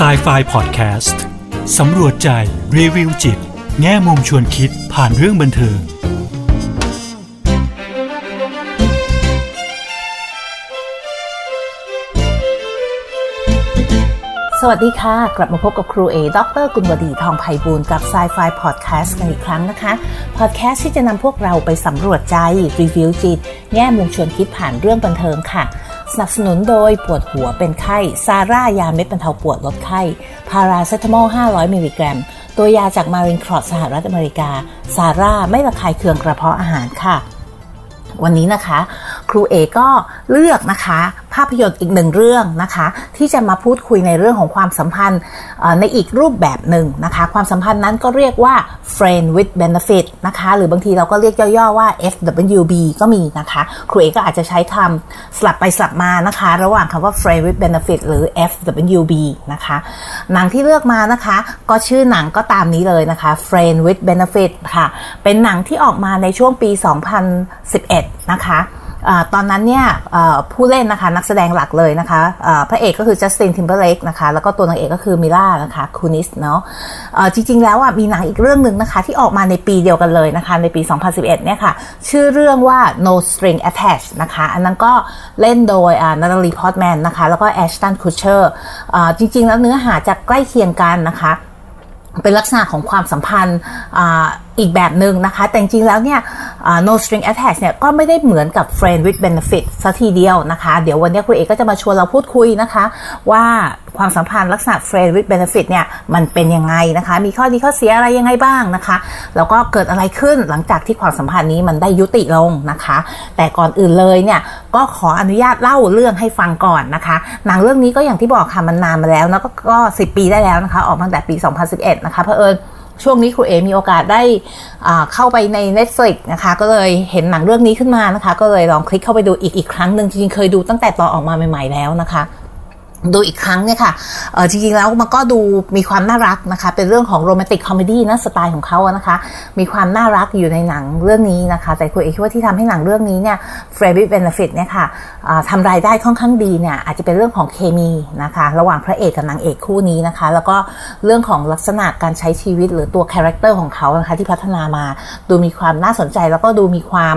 s i ไฟ Podcast สำรวจใจ รีวิวจิต แง่มุมชวนคิดผ่านเรื่องบันเทิง สวัสดีค่ะ กลับมาพบกับครูเอดรกุลวดีทองไพบูลกับ Sci-Fi Podcast กันอีกครั้งนะคะ พอดแคสต์ที่จะนำพวกเราไปสำรวจใจ รีวิวจิต แง่มุมชวนคิดผ่านเรื่องบันเทิงค่ะ สนับสนุนโดยปวดหัวเป็นไข้ ซาร่ายาเม็ดบรรเทาปวดลดไข้ พาราเซตามอล 500 มิลลิกรัม ตัวยาจากมารินครอสสหรัฐอเมริกา ซาร่าไม่ระคายเคืองกระเพาะอาหารค่ะ วันนี้นะคะ ครูเอก็เลือกนะคะ ภาพยนตร์อีกหนึ่งเรื่องนะคะ ที่จะมาพูดคุยในเรื่องของความสัมพันธ์ในอีกรูปแบบหนึ่งนะคะ ความสัมพันธ์นั้นก็เรียกว่า friend with benefit นะคะ หรือบางทีเราก็เรียกย่อๆว่า FWB ก็มีนะคะครูเอก็อาจจะใช้คำสลับไปสลับมานะคะ ระหว่างคำว่า friend with benefit หรือ FWB นะคะ หนังที่เลือกมานะคะ ก็ชื่อหนังก็ตามนี้เลยนะคะ friend with benefit ค่ะ เป็นหนังที่ออกมาในช่วงปี 2011 นะคะ ตอนนั้นเนี่ยผู้เล่นนะคะนักแสดงหลักเลยนะคะพระเอกก็คือจัสตินทิมเบอร์เลกนะคะแล้วก็ตัวนางเอกก็คือมิล่านะคะคูนิสเนาะจริงๆแล้วอะมีหนังอีกเรื่องหนึ่งนะคะที่ออกมาในปีเดียวกันเลยนะคะในปี 2011เนี่ยค่ะชื่อเรื่องว่า No String Attached นะคะอันนั้นก็เล่นโดยนาตาลีพอตแมนนะคะแล้วก็แอชตันคูเชอร์จริงๆ แล้วเนื้อหาจะใกล้เคียงกันนะคะ เป็นลักษณะของความสัมพันธ์อีกแบบหนึ่งนะคะ แต่จริงๆแล้วเนี่ย no string attached เนี่ยก็ไม่ได้เหมือนกับ friend with benefit ซะทีเดียวนะคะ เดี๋ยววันนี้คุณเอกก็จะมาชวนเราพูดคุยนะคะ ว่าความสัมพันธ์ลักษณะ friend with benefit เนี่ยมันเป็นยังไงนะคะ มีข้อดีข้อเสียอะไรยังไงบ้างนะคะ แล้วก็เกิดอะไรขึ้นหลังจากที่ความสัมพันธ์นี้มันได้ยุติลงนะคะ แต่ก่อนอื่นเลยเนี่ยก็ขออนุญาตเล่าเรื่องให้ฟังก่อนนะคะหนังเรื่องนี้ก็อย่างที่บอกค่ะมันนานมาแล้วนะก็ก็สิปีได้แล้วนะคะ ออกมาตั้งแต่ปี 2011 นะคะเพราะเอิญ ช่วงนี้ครูเอมีโอกาสได้เข้าไปใน Netflix นะคะ ก็เลยเห็นหนังเรื่องนี้ขึ้นมานะคะ ก็เลยลองคลิกเข้าไปดูอีกอีกครั้งหนึ่งจริงๆเคยดูตั้งแต่ตอนออกมาใหม่ ๆแล้วนะคะ ดูอีกครั้งเนี่ยค่ะจริงๆแล้วมันก็ดูมีความน่ารักนะคะ เป็นเรื่องของ romantic comedy นะสไตล์ของเขาอะนะคะ มีความน่ารักอยู่ในหนังเรื่องนี้นะคะ แต่คุณเอกคิดว่าที่ทำให้หนังเรื่องนี้เนี่ย friend with benefit เนี่ยค่ะทำรายได้ค่อนข้างดีเนี่ยอาจจะเป็นเรื่องของเคมีนะคะ ระหว่างพระเอกกับนางเอกคู่นี้นะคะ แล้วก็เรื่องของลักษณะการใช้ชีวิตหรือตัว character ของเขานะคะที่พัฒนามา ดูมีความน่าสนใจแล้วก็ดูมีความ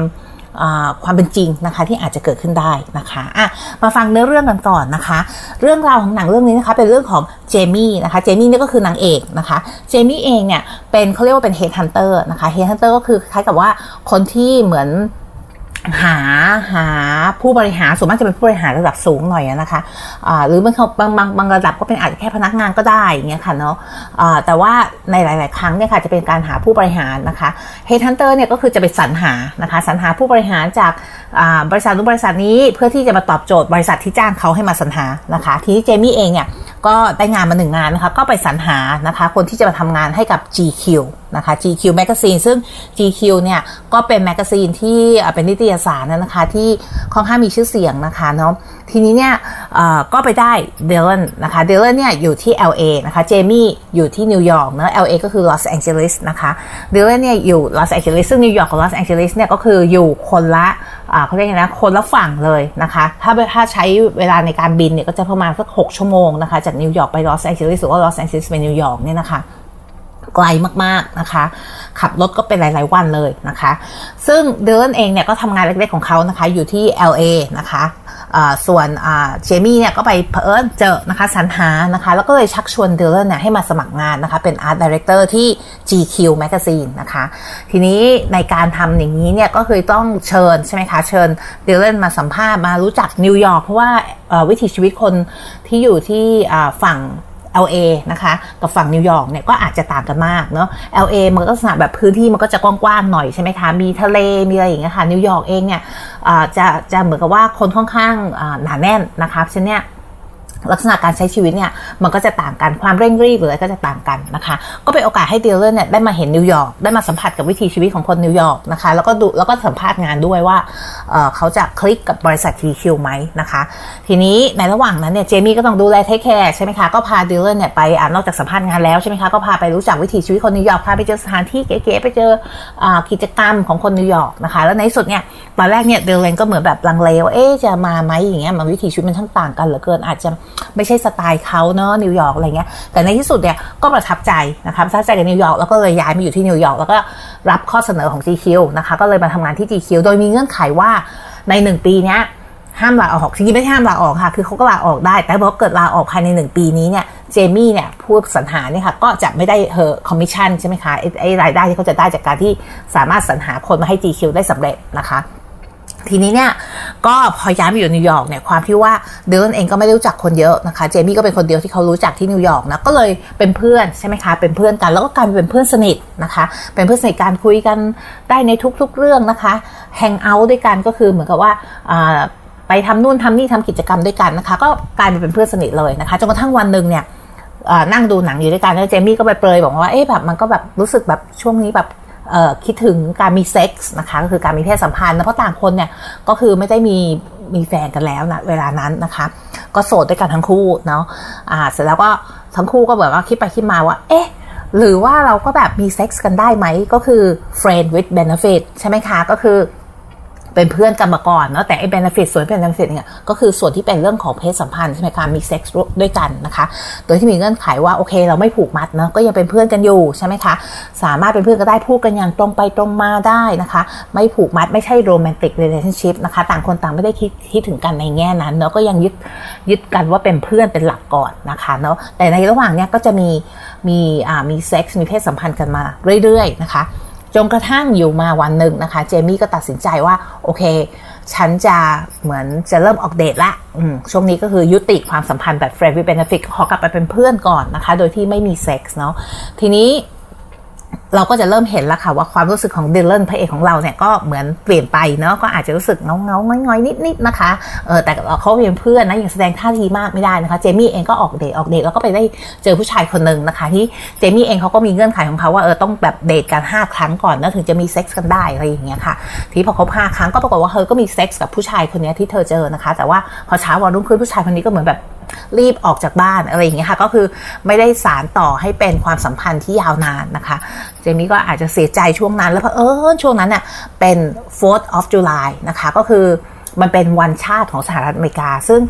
ความเป็นจริงนะคะที่อาจจะเกิดขึ้นได้นะคะะมาฟังเนื้อเรื่องกันก่อนนะคะ เรื่องราวของหนังเรื่องนี้นะคะเป็นเรื่องของเจมี่นะคะเจมี่นี่ก็คือนางเอกนะคะเจมี่เองเนี่ยเป็นเขาเรียกว่าเป็น headhunter นะคะ headhunter ก็คือคล้ายกับว่าคนที่เหมือน หาหาผู้บริหารส่วนมากจะเป็นผู้บริหารระดับสูงหน่อยนะคะะหรือบางบางบางบางระดับก็เป็นอาจจะแค่พนักงานก็ได้อย่างเงี้ยค่ะเนาะะแต่ว่าในหลาย ๆ ครั้งเนี่ยค่ะจะเป็นการหาผู้บริหารนะคะheadhunter เนี่ยก็คือจะไปสรรหานะคะสรรหาผู้บริหารจากบริษัทนู้บริษัทนี้เพื่อที่จะมาตอบโจทย์บริษัทที่จ้างเขาให้มาสรรหานะคะ ทีนี้เจมี่เองเนี่ย ก็ได้งานมาหนึ่งงานนะคะก็ไปสรรหานะคะคนที่จะมาทำงานให้กับ GQ นะคะ GQ Magazine ซึ่ง GQ เนี่ยก็เป็น magazine ที่เป็นนิตยสารนะคะที่ค่อนข้างมีชื่อเสียงนะคะเนาะ ทีนี้เนี่ยก็ไปได้ดิลเลนนะคะดิลเลนเนี่ยอยู่ที่ LA นะคะเจมี่อยู่ที่นิวยอร์กเนาะ LA ก็คือลอสแองเจลิสนะคะดิลเลนเนี่ยอยู่ลอสแองเจลิสซึ่งนิวยอร์กกับลอสแองเจลิสเนี่ยก็คืออยู่คนละเขาเรียกไงนะคนละฝั่งเลยนะคะถ้าถ้าใช้เวลาในการบินเนี่ยก็จะประมาณสัก 6 ชั่วโมงนะคะจากนิวยอร์กไปลอสแองเจลิสหรือว่าลอสแองเจลิสไปนิวยอร์กเนี่ยนะคะไกลมากๆนะคะ ขับรถก็เป็นหลาย ๆ วันเลยนะคะ ซึ่งดิลเลนเองเนี่ยก็ทำงานเล็ก ๆ ของเขานะคะ อยู่ที่ LA นะคะ ส่วนเจมี่เนี่ยก็ไปเผอิญเจอนะคะสรรหานะคะ แล้วก็เลยชักชวนดิลเลนเนี่ยให้มาสมัครงานนะคะ เป็น art director ที่ GQ Magazine นะคะ ทีนี้ในการทำอย่างนี้เนี่ยก็คือต้องเชิญใช่ไหมคะ เชิญดิลเลนมาสัมภาษณ์มารู้จักนิวยอร์กเพราะว่าวิถีชีวิตคนที่อยู่ที่ฝั่ง LA นะคะกับฝั่งนิวยอร์กเนี่ยก็อาจจะต่างกันมากเนาะ LA มันก็ลักษณะแบบพื้นที่มันก็จะกว้างๆหน่อยใช่ไหมคะ มีทะเลมีอะไรอย่างเงี้ยค่ะนิวยอร์กเองเนี่ยจะจะเหมือนกับว่าคนค่อนข้างหนาแน่นนะคะฉะนั้นเนี่ย ลักษณะการใช้ชีวิตเนี่ยมันก็จะต่างกันความเร่งรีบหรืออะไรก็จะต่างกันนะคะ ก็เป็นโอกาสให้ดีลเลอร์เนี่ยได้มาเห็นนิวยอร์กได้มาสัมผัสกับวิถีชีวิตของคนนิวยอร์กนะคะ แล้วก็ดูแล้วก็สัมภาษณ์งานด้วยว่าเขาจะคลิกกับบริษัท GQ ไหมนะคะ ทีนี้ในระหว่างนั้นเนี่ยเจมี่ก็ต้องดูแล take care ใช่ไหมคะก็พาดีลเลอร์เนี่ยไปอ่านอกจากสัมภาษณ์งานแล้วใช่ไหมคะก็พาไปรู้จักวิถีชีวิตคนนิวยอร์กพาไปเจอสถานที่เก๋ๆไปเจอกิจกรรมของคนนิวยอร์กนะคะ แล้วในสุดเนี่ยตอนแรกเนี่ยดิลเลนก็เหมือนแบบลังเลว่าเอ๊จะมาไหมอย่างเงี้ยมันวิถีชีวิตมันทั้งต่างกันเหลือเกินอาจจะไม่ใช่สไตล์เขาเนาะนิวยอร์กอะไรเงี้ยแต่ในที่สุดเนี่ยก็ประทับใจนะคะประทับใจกับนิวยอร์กแล้วก็เลยย้ายมาอยู่ที่นิวยอร์กแล้วก็รับข้อเสนอของ GQ นะคะก็เลยมาทำงานที่ GQ โดยมีเงื่อนไขว่าในหนึ่งปีเนี้ยห้ามลาออกจริงๆไม่ห้ามลาออกค่ะ คือเขาก็ลาออกได้ แต่พอเกิดลาออกภายในหนึ่งปีนี้เนี่ย เจมี่เนี่ยผู้สรรหาเนี่ยค่ะ ก็จะไม่ได้ her commission ใช่ไหมคะไอ้รายได้ที่เขาจะได้จากการที่สามารถสรรหาคนมาให้ GQ ได้สำเร็จนะคะ ทีนี้เนี่ยก็พอย้ายมาอยู่นิวยอร์กเนี่ยความที่ว่าดิลเลนเองก็ไม่ได้รู้จักคนเยอะนะคะ เจมี่ก็เป็นคนเดียวที่เขารู้จักที่นิวยอร์กนะก็เลยเป็นเพื่อนใช่ไหมคะเป็นเพื่อนกัน แล้วก็กลายเป็นเพื่อนสนิทนะคะ เป็นเพื่อนสนิทการคุยกันได้ในทุกๆเรื่องนะคะ hang out ด้วยกันก็คือเหมือนกับว่าไปทำนู่นทำนี่ทำกิจกรรมด้วยกันนะคะ ก็กลายเป็นเพื่อนสนิทเลยนะคะจนกระทั่งวันหนึ่งเนี่ยนั่งดูหนังอยู่ด้วยกันแล้วเจมี่ก็ไปเปรยบอกว่าเอ๊ะแบบมันก็แบบรู้สึกแบบช่วงนี้แบบ คิดถึงการมีเซ็กส์นะคะก็คือการมีเพศสัมพันธ์นะเพราะต่างคนเนี่ยก็คือไม่ได้มีมีแฟนกันแล้วนะเวลานั้นนะคะ ก็โสดด้วยกันทั้งคู่เนาะอ่าเสร็จแล้วก็ทั้งคู่ก็แบบว่าคิดไปคิดมาว่า เอ๊ะหรือว่าเราก็แบบมีเซ็กส์กันได้ไหมก็คือ friend with benefit ใช่ไหมคะ ก็คือ เป็นเพื่อนกันมาก่อนเนาะแต่ไอ้ benefit ส่วนเป็น benefit เนี่ยก็คือส่วนที่เป็นเรื่องของเพศสัมพันธ์ใช่ไหมคะมีเซ็กซ์ด้วยกันนะคะ โดยที่มีเงื่อนไขว่าโอเค เราไม่ผูกมัดเนาะก็ยังเป็นเพื่อนกันอยู่ใช่ไหมคะสามารถเป็นเพื่อนก็ได้พูดกันอย่างตรงไปตรงมาได้นะคะ ไม่ผูกมัดไม่ใช่โรแมนติกเรล a t i o n s h i p นะคะต่างคนต่างไม่ได้คิดคิดถึงกันในแง่นั้นเนาะก็ยังยึดยึดกันว่าเป็นเพื่อนเป็นหลักก่อนนะคะเนาะแต่ในระหว่างเนี้ยก็จะมีมีอ่ามีเซ็กซ์มีเพศสัมพันธ์กันมาเรื่อยๆนะคะ จนกระทั่งอยู่มาวันหนึ่งนะคะ เจมี่ก็ตัดสินใจว่า โอเค ฉันจะเหมือนจะเริ่มออกเดทละช่วงนี้ก็คือยุติความสัมพันธ์แบบ friend with benefit ขอกลับไปเป็นเพื่อนก่อนนะคะ โดยที่ไม่มีเซ็กส์เนาะทีนี้ เราก็จะเริ่มเห็นแล้วค่ะว่าความรู้สึกของดิลเลนพระเอกของเราเนี่ยก็เหมือนเปลี่ยนไปเนาะก็อาจจะรู้สึกเหงาเหงาหงอยหงอยนิดๆนะคะเออแต่เขาเป็นเพื่อนนะยังแสดงท่าทีมากไม่ได้นะคะเจมี่เองก็ออกเดทออกเดทแล้วก็ไปได้เจอผู้ชายคนหนึ่งนะคะ ที่เจมี่เองเขาก็มีเงื่อนไขของเขาว่าเออต้องแบบเดทกัน5ครั้งก่อนนะถึงจะมีเซ็กส์กันได้อะไรอย่างเงี้ยค่ะ ที่พอครบ5ครั้งก็ปรากฏว่าเธอก็มีเซ็กส์กับผู้ชายคนนี้ที่เธอเจอนะคะ แต่ว่าพอเช้าวันรุ่งขึ้นผู้ชายคนนี้ก็เหมือนแบบรีบออกจากบ้านอะไรอย่างเงี้ยค่ะ ก็คือไม่ได้สานต่อให้เป็นความสัมพันธ์ที่ยาวนานนะคะ เจมี่ก็อาจจะเสียใจช่วงนั้น แล้วเพอเออช่วงนั้นเนี่ยเป็น 4th of July นะคะ ก็คือมันเป็นวันชาติของสหรัฐอเมริกา ซึ่ง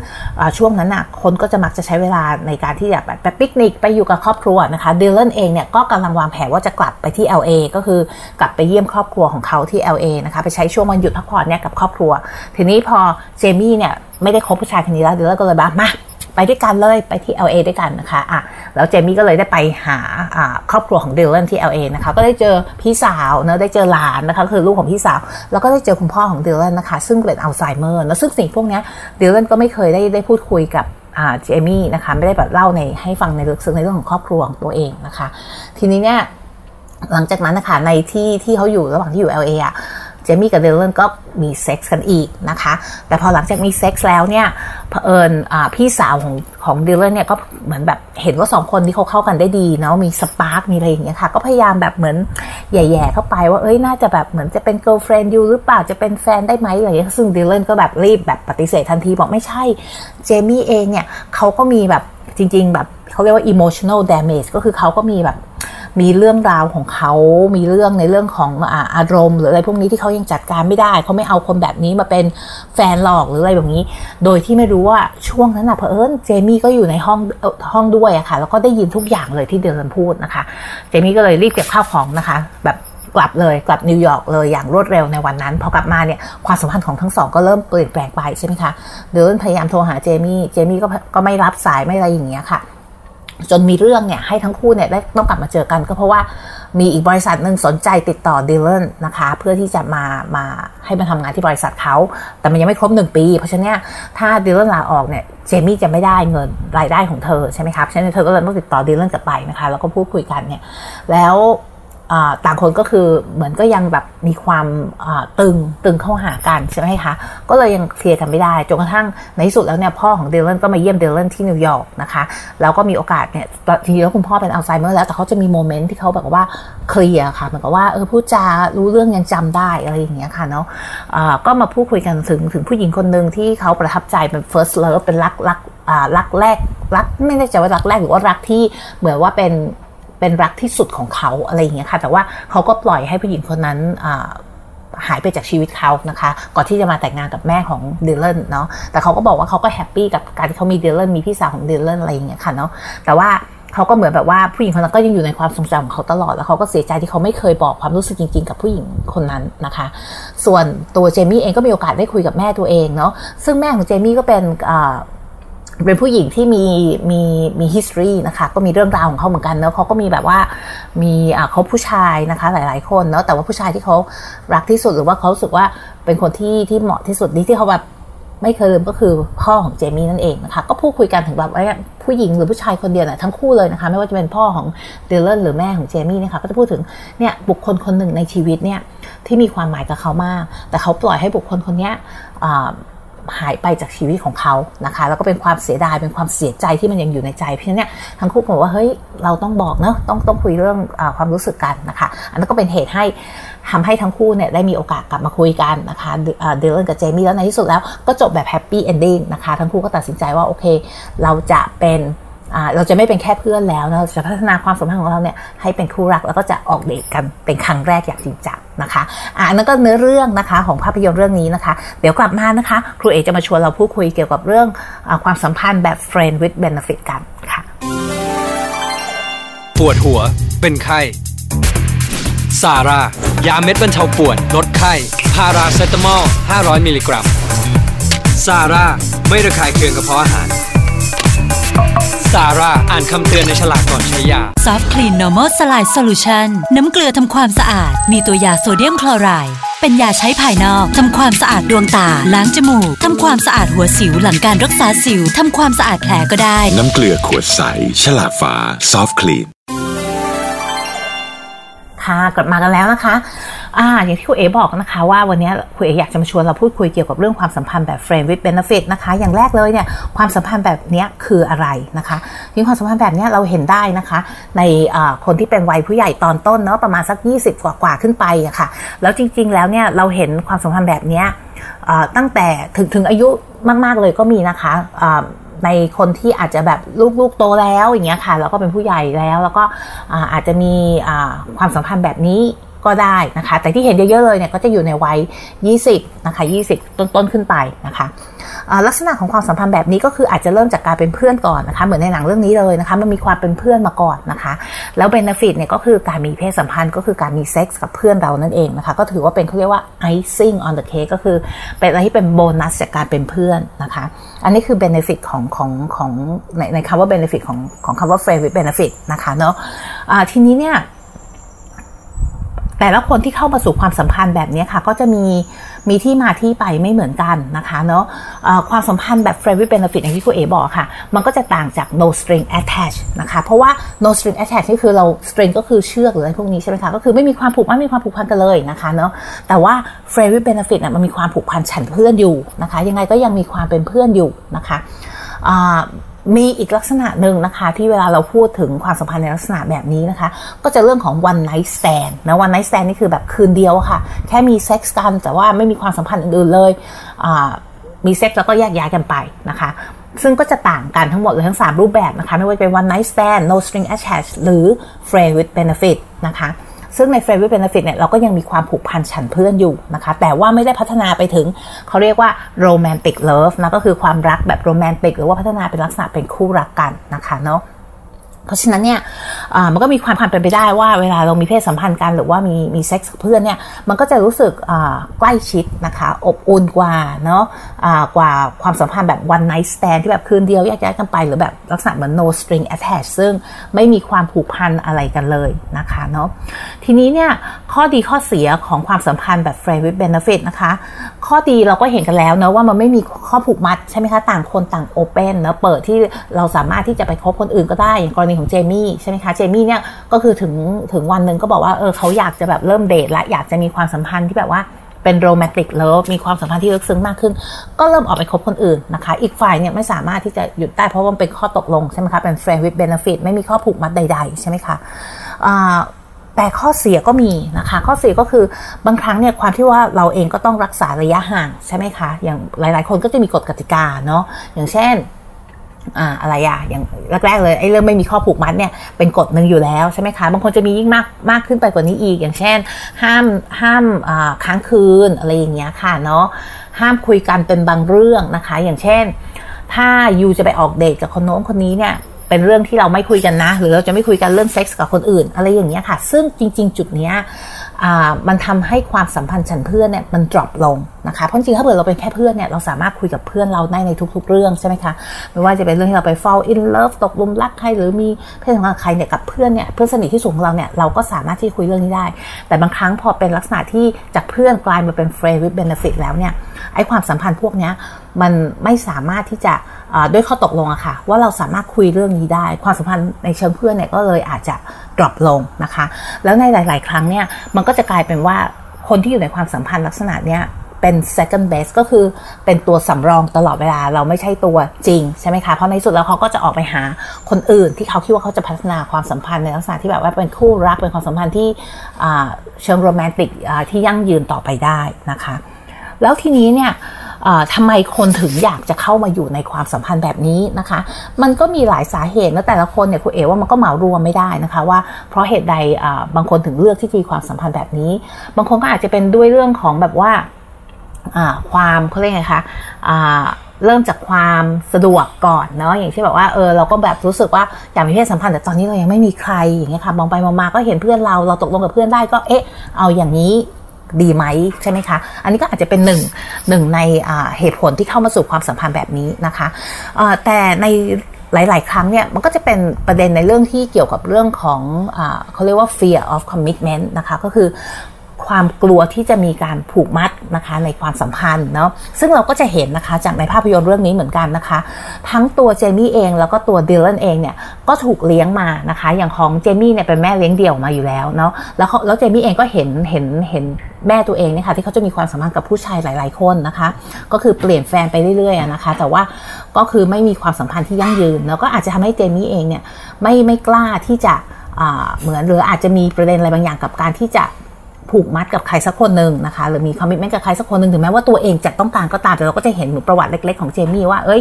ช่วงนั้นน่ะคนก็จะมักจะใช้เวลาในการที่จะแบบไปปิกนิกไปอยู่กับครอบครัวนะคะดิลเลนเองเนี่ยก็กำลังวางแผนว่าจะกลับไปที่ LA ก็คือกลับไปเยี่ยมครอบครัวของเขาที่ LA นะคะไปใช้ช่วงวันหยุดพักผ่อนเนี่ยกับครอบครัว ทีนี้พอเจมี่เนี่ยไม่ได้คบผู้ชายคนนี้แล้วดิลเลนก็เลยแบบมา ไปด้วยกันเลยไปที่ LA ด้วยกันนะคะอะแล้วเจมี่ก็เลยได้ไปหาครอบครัวของดิลเลนที่ LA นะคะ ก็ได้เจอพี่สาวเนาะได้เจอหลานนะคะ คือลูกของพี่สาว แล้วก็ได้เจอคุณพ่อของดิลเลนนะคะ ซึ่งเป็นอัลไซเมอร์แล้วซึ่งสิ่งพวกนี้ดิลเลนก็ไม่เคยได้ได้พูดคุยกับเจมี่นะคะ ไม่ได้แบบเล่าในให้ฟังในเรื่องในเรื่องของครอบครัวของตัวเองนะคะ ทีนี้เนี่ยหลังจากนั้นนะคะในที่ที่เขาอยู่ระหว่างที่อยู่ LA อะ เจมี่กับดิลเลนก็มีเซ็กส์กันอีกนะคะ แต่พอหลังจากมีเซ็กส์แล้วเนี่ยเผอิญพี่สาวของของดิลเลนเนี่ยก็เหมือนแบบเห็นว่าสองคนที่เขาเข้ากันได้ดีเนาะมี spark มีอะไรอย่างเงี้ยค่ะ ก็พยายามแบบเหมือนแหย่ๆเข้าไปว่าเอ้ยน่าจะแบบเหมือนจะเป็น girlfriend อยู่หรือเปล่าจะเป็นแฟนได้ไหมอะไรอย่างเงี้ยซึ่งดิลเลนก็แบบรีบแบบปฏิเสธทันทีบอกไม่ใช่เจมี่เองเนี่ยเขาก็มีแบบจริง ๆ แบบเขาเรียกว่า emotional damage ก็คือเขาก็มีแบบ มีเรื่องราวของเขา มีเรื่องในเรื่องของอารมณ์ หรืออะไรพวกนี้ที่เขายังจัดการไม่ได้ เขาไม่เอาคนแบบนี้มาเป็นแฟนหรอกหรืออะไรแบบนี้ โดยที่ไม่รู้ว่าช่วงนั้นนะเพอเอิญเจมี่ก็อยู่ในห้องห้องด้วยอะค่ะ แล้วก็ได้ยินทุกอย่างเลยที่ดิลเลนพูดนะคะ เจมี่ก็เลยรีบเก็บข้าวของนะคะ แบบกลับเลยกลับนิวยอร์กเลยอย่างรวดเร็วในวันนั้น พอกลับมาเนี่ยความสัมพันธ์ของทั้งสองก็เริ่มเปลี่ยนแปลงไปใช่ไหมคะดีลเลนพยายามโทรหาเจมี่เจมี่ก็ก็ไม่รับสายไม่อะไรอย่างเงี้ยค่ะ จนมีเรื่องเนี่ยให้ทั้งคู่เนี่ยได้ต้องกลับมาเจอกัน ก็เพราะว่ามีอีกบริษัทหนึ่งสนใจติดต่อดีลเลนนะคะ เพื่อที่จะมามาให้มาทำงานที่บริษัทเขา แต่มันยังไม่ครบหนึ่งปี เพราะฉะนั้นถ้าดีลเลนลาออกเนี่ยเจมี่จะไม่ได้เงินรายได้ของเธอใช่ไหมครับฉะนั้นเธอก็เลยต้องติดต่อดีลเลนกลับไปนะคะแล้วก็พูดคุยกันเนี่ยแล้ว ต่างคนก็คือเหมือนก็ยังแบบมีความตึงตึงเข้าหากันใช่ไหมคะ ก็เลยยังเคลียร์กันไม่ได้จนกระทั่งในที่สุดแล้วเนี่ยพ่อของเดลเลนก็มาเยี่ยมเดลเลนที่นิวยอร์กนะคะแล้วก็มีโอกาสเนี่ยทีนี้แล้วคุณพ่อเป็นอัลไซเมอร์แล้วแต่เขาจะมี moment ที่เขาแบบว่าเคลียร์ค่ะเหมือนกับว่าเออพูดจารู้เรื่องยังจำได้อะไรอย่างเงี้ยค่ะเนาะะก็มาพูดคุยกันถึงถึงผู้หญิงคนหนึ่งที่เขาประทับใจเป็น first love เป็นรักรักรักแรกรักไม่แน่ใจว่ารักแรกหรือว่ารักที่เหมือนว่าเป็น เป็นรักที่สุดของเขาอะไรอย่างเงี้ยค่ะ แต่ว่าเขาก็ปล่อยให้ผู้หญิงคนนั้นหายไปจากชีวิตเขานะคะ ก่อนที่จะมาแต่งงานกับแม่ของเดลเลนเนาะแต่เขาก็บอกว่าเขาก็ happy กับการที่เขามีเดลเลนมีพี่สาวของเดลเลนอะไรอย่างเงี้ยค่ะเนาะแต่ว่าเขาก็เหมือนแบบว่าผู้หญิงคนนั้นก็ยังอยู่ในความทรงจำของเขาตลอดแล้วเขาก็เสียใจที่เขาไม่เคยบอกความรู้สึกจริง ๆ กับผู้หญิงคนนั้นนะคะ ส่วนตัวเจมี่เองก็มีโอกาสได้คุยกับแม่ตัวเองเนาะซึ่งแม่ของเจมี่ก็เป็น เป็นผู้หญิงที่มีมีมี history นะคะก็มีเรื่องราวของเขาเหมือนกันเนาะเขาก็มีแบบว่ามีเขาผู้ชายนะคะหลาย ๆ คนเนาะแต่ว่าผู้ชายที่เขารักที่สุดหรือว่าเขาสึกว่าเป็นคนที่ที่เหมาะที่สุดนี่ที่เขาแบบไม่เคยลืมก็คือพ่อของเจมี่นั่นเองนะคะก็พูดคุยกันถึงแบบว่าผู้หญิงหรือผู้ชายคนเดียวนะทั้งคู่เลยนะคะไม่ว่าจะเป็นพ่อของเดลเลนหรือแม่ของเจมี่นะคะก็จะพูดถึงเนี่ยบุคคลคนหนึ่งในชีวิตเนี่ยที่มีความหมายกับเขามาก แต่เขาปล่อยให้บุคคลคนนี้ หายไปจากชีวิตของเขานะคะ แล้วก็เป็นความเสียดายเป็นความเสียใจที่มันยังอยู่ในใจเพราะฉะนั้นเนี่ยทั้งคู่บอกว่าเฮ้ยเราต้องบอกเนาะต้องต้องคุยเรื่องอความรู้สึกกันนะคะ อันนั้นก็เป็นเหตุให้ทำให้ทั้งคู่เนี่ยได้มีโอกาสกลับมาคุยกันนะคะเดลเลนกับเจมี่แล้วในที่สุดแล้วก็จบแบบ happy ending นะคะ ทั้งคู่ก็ตัดสินใจว่าโอเค เราจะเป็น เราจะไม่เป็นแค่เพื่อนแล้วเราจะพัฒนาความสัมพันธ์ของเราเนี่ยให้เป็นคู่รักแล้วก็จะออกเดทกันเป็นครั้งแรกอย่างจริงจังนะคะอ่านั่นก็เนื้อเรื่องนะคะของภาพยนตร์เรื่องนี้นะคะ เดี๋ยวกลับมานะคะ ครูเอจะมาชวนเราพูดคุยเกี่ยวกับเรื่องอความสัมพันธ์แบบ friend with benefit กันค่ะปวดหัว เป็นไข้ซาร่ายาเม็ดบรรเทาปวดลดไข้พาราเซตามอล 500 มิลลิกรัมซาร่าไม่ระคายเคืองกระเพาะอาหาร ซาร่าอ่านคำเตือนในฉลากก่อนใช้ยา Soft Clean Normal Slide Solution น้ำเกลือทำความสะอาด มีตัวยาโซเดียมคลอไรด์เป็นยาใช้ภายนอกทำความสะอาดดวงตา ล้างจมูกทำความสะอาดหัวสิวหลังการรักษาสิวทำความสะอาดแผลก็ได้ น้ำเกลือขวดใส ฉลากฟ้า Soft Clean ค่ะกลับมากันแล้วนะคะ อ่าอย่างที่คุณเอ๋บอกนะคะว่าวันนี้คุณเอ๋อยากจะมาชวนเราพูดคุยเกี่ยวกับเรื่องความสัมพันธ์แบบ friend with benefit นะคะ อย่างแรกเลยเนี่ยความสัมพันธ์แบบนี้คืออะไรนะคะยิ่งความสัมพันธ์แบบนี้เราเห็นได้นะคะ ในคนที่เป็นวัยผู้ใหญ่ตอนต้นเนาะประมาณสัก 20 กว่ากว่าขึ้นไปอะค่ะแล้วจริง ๆ แล้วเนี่ยเราเห็นความสัมพันธ์แบบนี้ตั้งแต่ถึงถึงอายุมาก ๆ เลยก็มีนะคะในคนที่อาจจะแบบลูกๆโตแล้วอย่างเงี้ยค่ะแล้วก็เป็นผู้ใหญ่แล้ว แล้วก็อาจจะมีความสัมพันธ์แบบนี้ ก็ได้นะคะ แต่ที่เห็นเยอะๆเลยเนี่ยก็จะอยู่ในวัย 20 นะคะ 20 ต้นๆขึ้นไปนะคะลักษณะของความสัมพันธ์แบบนี้ก็คืออาจจะเริ่มจากการเป็นเพื่อนก่อนนะคะ เหมือนในหนังเรื่องนี้เลยนะคะ มันมีความเป็นเพื่อนมาก่อนนะคะ แล้ว benefit เนี่ยก็คือการมีเพศสัมพันธ์ก็คือการมีเซ็กส์กับเพื่อนเรานั่นเองนะคะ ก็ถือว่าเป็นเขาเรียกว่า icing on the cake ก็คือเป็นอะไรที่เป็นโบนัสจากการเป็นเพื่อนนะคะ อันนี้คือ benefit ของของของในในคำว่า benefit ของของคำว่า friend with benefit นะคะเนาะะทีนี้เนี่ย แต่ละคนที่เข้ามาสู่ความสัมพันธ์แบบนี้ค่ะ ก็จะมีมีที่มาที่ไปไม่เหมือนกันนะคะเนาะะความสัมพันธ์แบบ friend with benefit อย่างที่คุณเอบอกค่ะ มันก็จะต่างจาก no string attached นะคะ เพราะว่า no string attached นี่คือเรา string ก็คือเชือกหรืออะไรพวกนี้ใช่ไหมคะ ก็คือไม่มีความผูกมัดไม่มีความผูกพันกันเลยนะคะเนาะแต่ว่า friend with benefit น่ะมันมีความผูกพันฉันเพื่อนอยู่นะคะ ยังไงก็ยังมีความเป็นเพื่อนอยู่นะคะ มีอีกลักษณะหนึ่งนะคะ ที่เวลาเราพูดถึงความสัมพันธ์ในลักษณะแบบนี้นะคะ ก็จะเรื่องของ one night stand นะ one night stand นี่คือแบบคืนเดียวค่ะ แค่มีเซ็กส์กันแต่ว่าไม่มีความสัมพันธ์อื่นๆเลยมีเซ็กส์แล้วก็แยกย้ายกันไปนะคะซึ่งก็จะต่างกันทั้งหมดเลยทั้ง 3 รูปแบบนะคะ ไม่ว่าจะเป็น one night stand no string attached หรือ friend with benefit นะคะ ซึ่งใน Friend with Benefit เนี่ยเราก็ยังมีความผูกพันฉันเพื่อนอยู่นะคะ แต่ว่าไม่ได้พัฒนาไปถึงเขาเรียกว่า Romantic Love นะก็คือความรักแบบโรแมนติกหรือว่าพัฒนาเป็นลักษณะเป็นคู่รักกันนะคะเนาะ เพราะฉะนั้นเนี่ยมันก็มีความความเป็นไปได้ว่าเวลาเรามีเพศสัมพันธ์กันหรือว่ามีมีเซ็กส์กับเพื่อนเนี่ยมันก็จะรู้สึกใกล้ชิดนะคะอบอุ่นกว่าเนาะกว่าความสัมพันธ์แบบ one night stand ที่แบบคืนเดียวแยกย้ายกันไป หรือแบบลักษณะเหมือน no string attached ซึ่งไม่มีความผูกพันอะไรกันเลยนะคะเนาะทีนี้เนี่ยข้อดีข้อเสียของความสัมพันธ์แบบ friend with benefit นะคะ ข้อดีเราก็เห็นกันแล้วเนะว่ามันไม่มีข้อผูกมัดใช่ไหมคะต่างคนต่างโอเปนนะเปิดที่เราสามารถที่จะไปคบคนอื่นก็ได้อย่างกรณีของเจมี่ใช่ไหมคะเจมี่เนี่ยก็คือถึงถึงวันหนึ่งก็บอกว่าเออเขาอยากจะแบบเริ่มเดทและอยากจะมีความสัมพันธ์ที่แบบว่าเป็นโรแมนติกเลิฟมีความสัมพันธ์ที่ลึกซึ้งมากขึ้น ก็เริ่มออกไปคบคนอื่นนะคะ อีกฝ่ายเนี่ยไม่สามารถที่จะหยุดได้เพราะว่ามันเป็นข้อตกลงใช่ไหมคะเป็น friend with benefit ไม่มีข้อผูกมัดใด ๆ ใช่ไหมคะ แต่ข้อเสียก็มีนะคะ ข้อเสียก็คือบางครั้งเนี่ยความที่ว่าเราเองก็ต้องรักษาระยะห่างใช่ไหมคะ อย่างหลาย ๆ คนก็จะมีกฎกติกาเนาะอย่างเช่นอ่าอะไรอะอย่างแรกๆเลยไอ้เรื่องไม่มีข้อผูกมัดเนี่ยเป็นกฎหนึ่งอยู่แล้วใช่ไหมคะบางคนจะมียิ่งมากมากขึ้นไปกว่านี้อีก อย่างเช่น ห้ามห้ามค้างคืนอะไรอย่างเงี้ยค่ะเนาะห้ามคุยกันเป็นบางเรื่องนะคะ อย่างเช่น ถ้า you จะไปออกเดทกับคนโน้นคนนี้เนี่ย เป็นเรื่องที่เราไม่คุยกันนะ หรือเราจะไม่คุยกันเรื่องเซ็กส์กับคนอื่น อะไรอย่างเงี้ยค่ะ ซึ่งจริง ๆ จุดเนี้ยมันทำให้ความสัมพันธ์ฉันเพื่อนเนี่ยมัน drop ลงนะคะเพราะจริงถ้าเกิดเราเป็นแค่เพื่อนเนี่ยเราสามารถคุยกับเพื่อนเราได้ในทุก ๆ เรื่องใช่ไหมคะไม่ว่าจะเป็นเรื่องที่เราไป fall in love ตกลุมรักใครหรือมีเพศสัมพันธ์ใครเนี่ยกับเพื่อนเนี่ยเพื่อนสนิทที่สูงของเราเนี่ยเราก็สามารถที่คุยเรื่องนี้ได้ แต่บางครั้งพอเป็นลักษณะที่จากเพื่อนกลายมาเป็น friend with benefit แล้วเนี่ยไอ้ความสัมพันธ์พวกนี้มันไม่สามารถที่จะ ด้วยข้อตกลงอะค่ะ ว่าเราสามารถคุยเรื่องนี้ได้ ความสัมพันธ์ในเชิงเพื่อนเนี่ยก็เลยอาจจะดรอปลงนะคะ แล้วในหลาย ๆ ครั้งเนี่ยมันก็จะกลายเป็นว่าคนที่อยู่ในความสัมพันธ์ลักษณะเนี้ยเป็น second best ก็คือเป็นตัวสำรองตลอดเวลาเราไม่ใช่ตัวจริงใช่ไหมคะ เพราะในสุดแล้วเขาก็จะออกไปหาคนอื่นที่เขาคิดว่าเขาจะพัฒนาความสัมพันธ์ในลักษณะที่แบบว่าเป็นคู่รักเป็นความสัมพันธ์ที่เชิงโรแมนติกที่ยั่งยืนต่อไปได้นะคะ แล้วทีนี้เนี่ย ทำไมคนถึงอยากจะเข้ามาอยู่ในความสัมพันธ์แบบนี้นะคะ มันก็มีหลายสาเหตุแล้วแต่ละคนเนี่ยคุณเอ๋ว่ามันก็เหมารวมไม่ได้นะคะว่าเพราะเหตุใดบางคนถึงเลือกที่จะมีความสัมพันธ์แบบนี้ บางคนก็อาจจะเป็นด้วยเรื่องของแบบว่าความเขาเรียกไงคะเริ่มจากความสะดวกก่อนเนาะอย่างที่แบบว่าเออเราก็แบบรู้สึกว่าอยากมีเพศสัมพันธ์แต่ตอนนี้เรายังไม่มีใครอย่างเงี้ยค่ะมองไปมองมาก็เห็นเพื่อนเราเราตกลงกับเพื่อนได้ก็เอ๊ะเอาอย่างนี้ ดีไหมใช่ไหมคะ อันนี้ก็อาจจะเป็นหนึ่งหนึ่งในเหตุผลที่เข้ามาสู่ความสัมพันธ์แบบนี้นะคะแต่ในหลาย ๆ ครั้งเนี่ยมันก็จะเป็นประเด็นในเรื่องที่เกี่ยวกับเรื่องของอเขาเรียกว่า fear of commitment นะคะ ก็คือ ความกลัวที่จะมีการผูกมัดนะคะในความสัมพันธ์เนาะซึ่งเราก็จะเห็นนะคะจากในภาพยนตร์เรื่องนี้เหมือนกันนะคะ ทั้งตัวเจมี่เองแล้วก็ตัวดิลเลนเองเนี่ยก็ถูกเลี้ยงมานะคะ อย่างของเจมี่เนี่ยเป็นแม่เลี้ยงเดี่ยวมาอยู่แล้วเนาะแล้วแล้วเจมี่เองก็เห็นเห็นเห็นแม่ตัวเองเนี่ยค่ะที่เขาจะมีความสัมพันธ์กับผู้ชายหลาย ๆ คนนะคะ ก็คือเปลี่ยนแฟนไปเรื่อยๆนะคะ แต่ว่าก็คือไม่มีความสัมพันธ์ที่ยั่งยืน แล้วก็อาจจะทำให้เจมี่เองเนี่ยไม่ไม่กล้าที่จะเหมือนหรืออาจจะมีประเด็นอะไรบางอย่างกับการที่จะ ผูกมัดกับใครสักคนหนึ่งนะคะหรือมี commitment กับใครสักคนหนึ่งถึงแม้ว่าตัวเองจะต้องการก็ตามแต่เราก็จะเห็นดูประวัติเล็ก ๆของเจมี่ว่าเอ้ย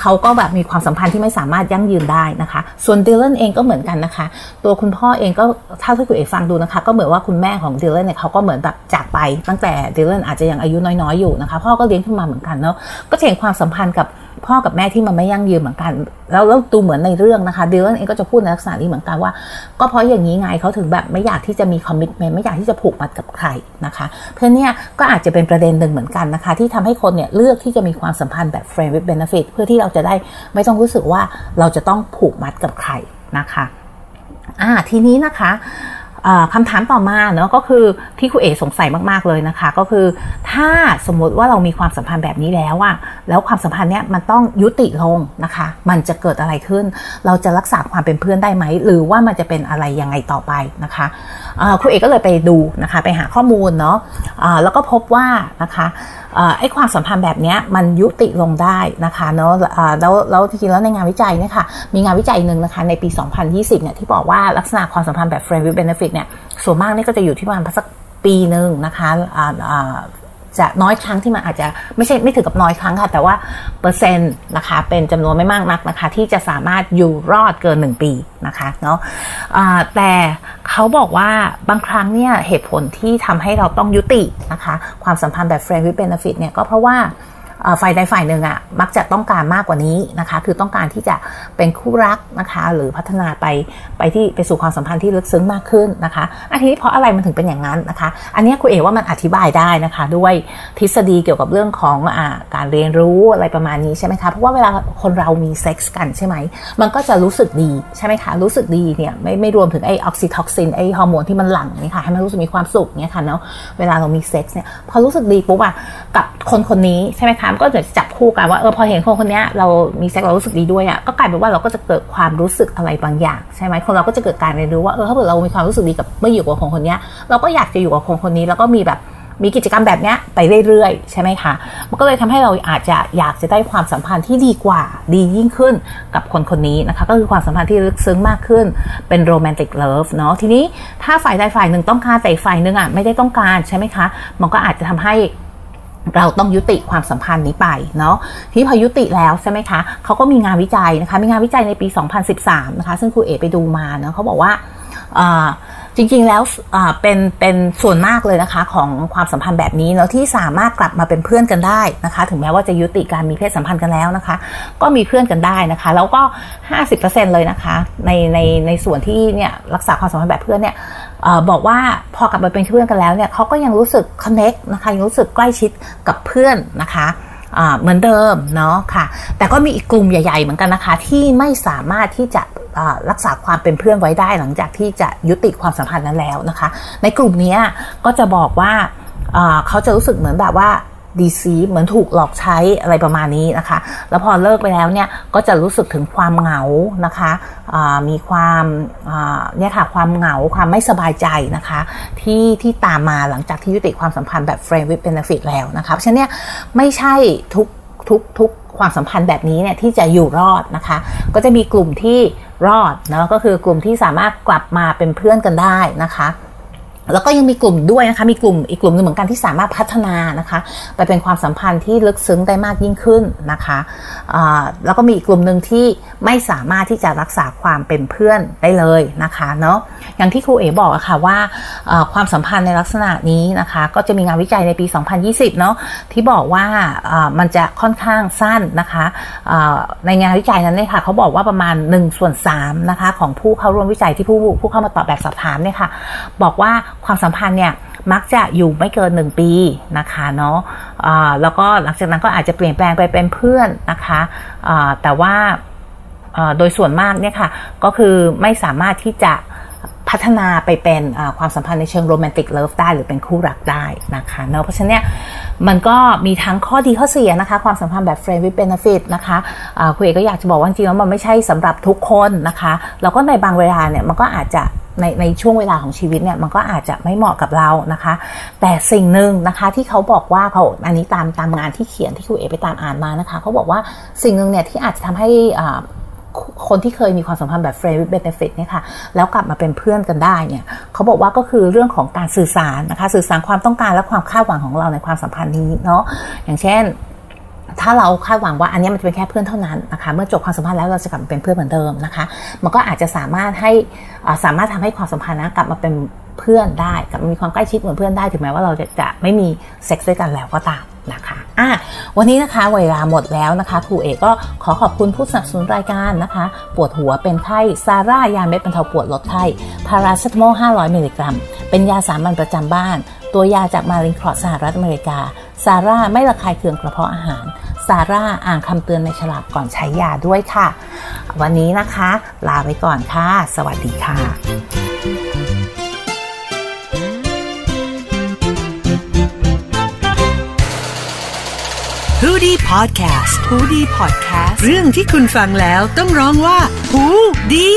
เขาก็แบบมีความสัมพันธ์ที่ไม่สามารถยั่งยืนได้นะคะ ส่วนดิลเลนเองก็เหมือนกันนะคะ ตัวคุณพ่อเองก็ถ้าที่คุณเอกฟังดูนะคะ ก็เหมือนว่าคุณแม่ของดิลเลนเนี่ยเขาก็เหมือนแบบจากไปตั้งแต่ดิลเลนอาจจะยังอายุน้อยๆอยู่นะคะพ่อก็เลี้ยงขึ้นมาเหมือนกันเนาะก็เห็นความสัมพันธ์กับ พ่อกับแม่ที่มันไม่ยั่งยืนเหมือนกัน แล้วแล้วดูเหมือนในเรื่องนะคะเดลนเองก็จะพูดในลักษณะนี้เหมือนกันว่า ก็เพราะอย่างนี้ไงเขาถึงแบบไม่อยากที่จะมีคอมมิชเมนต์ไม่อยากที่จะผูกมัดกับใครนะคะ เพื่อนเนี่ยก็อาจจะเป็นประเด็นหนึ่งเหมือนกันนะคะ ที่ทำให้คนเนี่ยเลือกที่จะมีความสัมพันธ์แบบ friend with benefit เพื่อที่เราจะได้ไม่ต้องรู้สึกว่าเราจะต้องผูกมัดกับใครนะคะอ่าทีนี้นะคะ คำถามต่อมาเนาะก็คือที่คุณเอสงสัยมากๆเลยนะคะ ก็คือถ้าสมมติว่าเรามีความสัมพันธ์แบบนี้แล้วอะแล้วความสัมพันธ์เนี้ยมันต้องยุติลงนะคะ มันจะเกิดอะไรขึ้น เราจะรักษาความเป็นเพื่อนได้ไหม หรือว่ามันจะเป็นอะไรยังไงต่อไปนะคะครูเอกก็เลยไปดูนะคะไปหาข้อมูลเนาะะแล้วก็พบว่านะคะไอ้ความสัมพันธ์แบบนี้มันยุติลงได้นะคะเนาะแล้วแล้วจริงแล้วในงานวิจัยเนี่ยค่ะมีงานวิจัยหนึ่งนะคะในปี 2020เนี่ยที่บอกว่าลักษณะความสัมพันธ์แบบ friend with benefit เนี่ยส่วนมากนี่ก็จะอยู่ที่ประมาณสักปีหนึ่งนะคะจะน้อยครั้งที่มันอาจจะไม่ใช่ไม่ถึงกับน้อยครั้งค่ะ แต่ว่าเปอร์เซ็นต์นะคะเป็นจำนวนไม่มากนักนะคะ ที่จะสามารถอยู่รอดเกิน 1 ปีนะคะเนาะะแต่เขาบอกว่าบางครั้งเนี่ยเหตุผลที่ทำให้เราต้องยุตินะคะ ความสัมพันธ์แบบ friend with benefit เนี่ยก็เพราะว่า ฝ่ายใดฝ่ายหนึ่งอะ่ะมักจะต้องการมากกว่านี้นะคะ คือต้องการที่จะเป็นคู่รักนะคะ หรือพัฒนาไปไปที่ไปสู่ความสัมพันธ์ที่ลึกซึ้งมากขึ้นนะคะอันนี้เพราะอะไรมันถึงเป็นอย่างนั้นนะคะ อันนี้คุณเอ๋ว่ามันอธิบายได้นะคะ ด้วยทฤษฎีเกี่ยวกับเรื่องของอการเรียนรู้อะไรประมาณนี้ใช่ไหมคะเพราะว่าเวลาคนเรามีเซ็กส์กันใช่ไหมมันก็จะรู้สึกดีใช่ไหมคะรู้สึกดีเนี่ยไม่ไม่รวมถึงไอออกซิทอกซินไอฮอร์โมนที่มันหลั่งนี่ค่ะให้มันรู้สึกมีความสุขเนี่ยค่ะเนาะเวลาเรามีเซ็กส์เนี่ยพอรู้สึกดีปุ๊บอะกับคนคนนี้ใช่ไหมคะก็จะจับคู่กันว่าเออพอเห็นคนคนนี้เรามีเซ็กเรารู้สึกดีด้วยอะ่ะก็กลายเป็นว่าเราก็จะเกิดความรู้สึกอะไรบางอย่างใช่ไหมคนเราก็จะเกิดการเรียนรู้ว่าเออถ้าเกิดเรามีความรู้สึกดีกับเมื่ออยู่กับคนคนนี้เราก็อยากจะอยู่กับคนคนนี้แล้วก็มีแบบมีกิจกรรมแบบนี้ไปเรื่อยๆ ใช่ไหมคะ มันก็เลยทำให้เราอาจจะอยากจะได้ความสัมพันธ์ที่ดีกว่าดียิ่งขึ้นกับคนคนนี้นะคะ ก็คือความสัมพันธ์ที่ลึกซึ้งมากขึ้นเป็นโรแมนติกเลิฟเนาะทีนี้ถ้าฝ่ายใดฝ่ายหนึ่งต้องการแต่ฝ่ายหนึ่งอะไม่ได้ต้องการใช่ไหมคะ มันก็อาจจะทำให้ เราต้องยุติความสัมพันธ์นี้ไปเนาะที่พอยุติแล้วใช่ไหมคะเขาก็มีงานวิจัยนะคะมีงานวิจัยในปี 2013 นะคะ ซึ่งครูเอไปดูมาเนาะเขาบอกว่าจริงๆแล้วเป็นเป็นส่วนมากเลยนะคะของความสัมพันธ์แบบนี้เนาะที่สามารถกลับมาเป็นเพื่อนกันได้นะคะ ถึงแม้ว่าจะยุติการมีเพศสัมพันธ์กันแล้วนะคะ ก็มีเพื่อนกันได้นะคะ แล้วก็ 50%เลยนะคะในในในส่วนที่เนี่ยรักษาความสัมพันธ์แบบเพื่อนเนี่ย บอกว่าพอกลับมาเป็นเพื่อนกันแล้วเนี่ยเขาก็ยังรู้สึกคอนเน็กนะคะยังรู้สึกใกล้ชิดกับเพื่อนนะคะเหมือนเดิมเนาะค่ะ แต่ก็มีอีกกลุ่มใหญ่ ๆ เหมือนกันนะคะ ที่ไม่สามารถที่จะรักษาความเป็นเพื่อนไว้ได้หลังจากที่จะยุติความสัมพันธ์นั้นแล้วนะคะ ในกลุ่มนี้ก็จะบอกว่าเขาจะรู้สึกเหมือนแบบว่า ดีซีเหมือนถูกหลอกใช้อะไรประมาณนี้นะคะ แล้วพอเลิกไปแล้วเนี่ยก็จะรู้สึกถึงความเหงานะคะมีความเนี่ยค่ะความเหงาความไม่สบายใจนะคะที่ที่ตามมาหลังจากที่ยุติความสัมพันธ์แบบ friend with benefit แล้วนะคะเพราะฉะนั้นเนี่ยไม่ใช่ทุกทุกทุกความสัมพันธ์แบบนี้เนี่ยที่จะอยู่รอดนะคะ ก็จะมีกลุ่มที่รอดนะก็คือกลุ่มที่สามารถกลับมาเป็นเพื่อนกันได้นะคะ แล้วก็ยังมีกลุ่มด้วยนะคะ มีกลุ่มอีกกลุ่มหนึ่งเหมือนกันที่สามารถพัฒนานะคะไปเป็นความสัมพันธ์ที่ลึกซึ้งได้มากยิ่งขึ้นนะคะแล้วก็มีอีกกลุ่มหนึ่งที่ไม่สามารถที่จะรักษาความเป็นเพื่อนได้เลยนะคะเนาะอย่างที่ครูเอ๋บอกอะค่ะว่าความสัมพันธ์ในลักษณะนี้นะคะ ก็จะมีงานวิจัยในปี 2020 เนาะที่บอกว่ามันจะค่อนข้างสั้นนะคะในงานวิจัยนั้นเนี่ยค่ะเขาบอกว่าประมาณ1ส่วน3นะคะของผู้เข้าร่วมวิจัยที่ผู้ผู้เข้ามาตอบแบบสอบถามเนี่ยค่ะบอกว่าความสัมพันธ์เนี่ยมักจะอยู่ไม่เกินหนึ่งปีนะคะเนาะะแล้วก็หลังจากนั้นก็อาจจะเปลี่ยนแปลงไปเป็นเพื่อนนะคะะแต่ว่าโดยส่วนมากเนี่ยค่ะก็คือไม่สามารถที่จะพัฒนาไปเป็นความสัมพันธ์ในเชิงโรแมนติกเลิฟได้หรือเป็นคู่รักได้นะคะเนาะเพราะฉะนั้นเนี่ยมันก็มีทั้งข้อดีข้อเสียนะคะ ความสัมพันธ์แบบ friend with benefit นะคะคุณเอกก็อยากจะบอกว่าจริงๆแล้วมันไม่ใช่สำหรับทุกคนนะคะ แล้วก็ในบางเวลาเนี่ยมันก็อาจจะ ในในช่วงเวลาของชีวิตเนี่ยมันก็อาจจะไม่เหมาะกับเรานะคะ แต่สิ่งหนึ่งนะคะที่เขาบอกว่าเขาอันนี้ตามตามงานที่เขียนที่ครูเอไปตามอ่านมานะคะเขาบอกว่าสิ่งหนึ่งเนี่ยที่อาจจะทำให้คนที่เคยมีความสัมพันธ์แบบ friend with benefit เนี่ยค่ะ แล้วกลับมาเป็นเพื่อนกันได้เนี่ย เขาบอกว่าก็คือเรื่องของการสื่อสารนะคะ สื่อสารความต้องการและความคาดหวังของเราในความสัมพันธ์นี้เนาะ อย่างเช่น ถ้าเราคาดหวังว่าอันนี้มันจะเป็นแค่เพื่อนเท่านั้นนะคะ เมื่อจบความสัมพันธ์แล้วเราจะกลับมาเป็นเพื่อนเหมือนเดิมนะคะ มันก็อาจจะสามารถให้สามารถทำให้ความสัมพันธ์นะกลับมาเป็นเพื่อนได้กลับมามีความใกล้ชิดเหมือนเพื่อนได้ถึงแม้ว่าเราจะจะไม่มีเซ็กซ์ด้วยกันแล้วก็ตามนะคะอะวันนี้นะคะเวลาหมดแล้วนะคะครูเอกก็ขอขอบคุณผู้สนับสนุนรายการนะคะ ปวดหัวเป็นไข้ซาร่ายาเม็ดบรรเทาปวดลดไข้พาราเซตามอล500 มิลลิกรัม เป็นยาสามัญประจำบ้าน ตัวยาจากมารินคลอสสหรัฐอเมริกา ซาร่าไม่ระคายเคืองกระเพาะอาหาร ซาร่าอ่านคำเตือนในฉลากก่อนใช้ยาด้วยค่ะ วันนี้นะคะ ลาไปก่อนค่ะ สวัสดีค่ะฮูดี้พอดแคสต์ฮูดี้พอดแคสต์เรื่องที่คุณฟังแล้วต้องร้องว่าฮูดี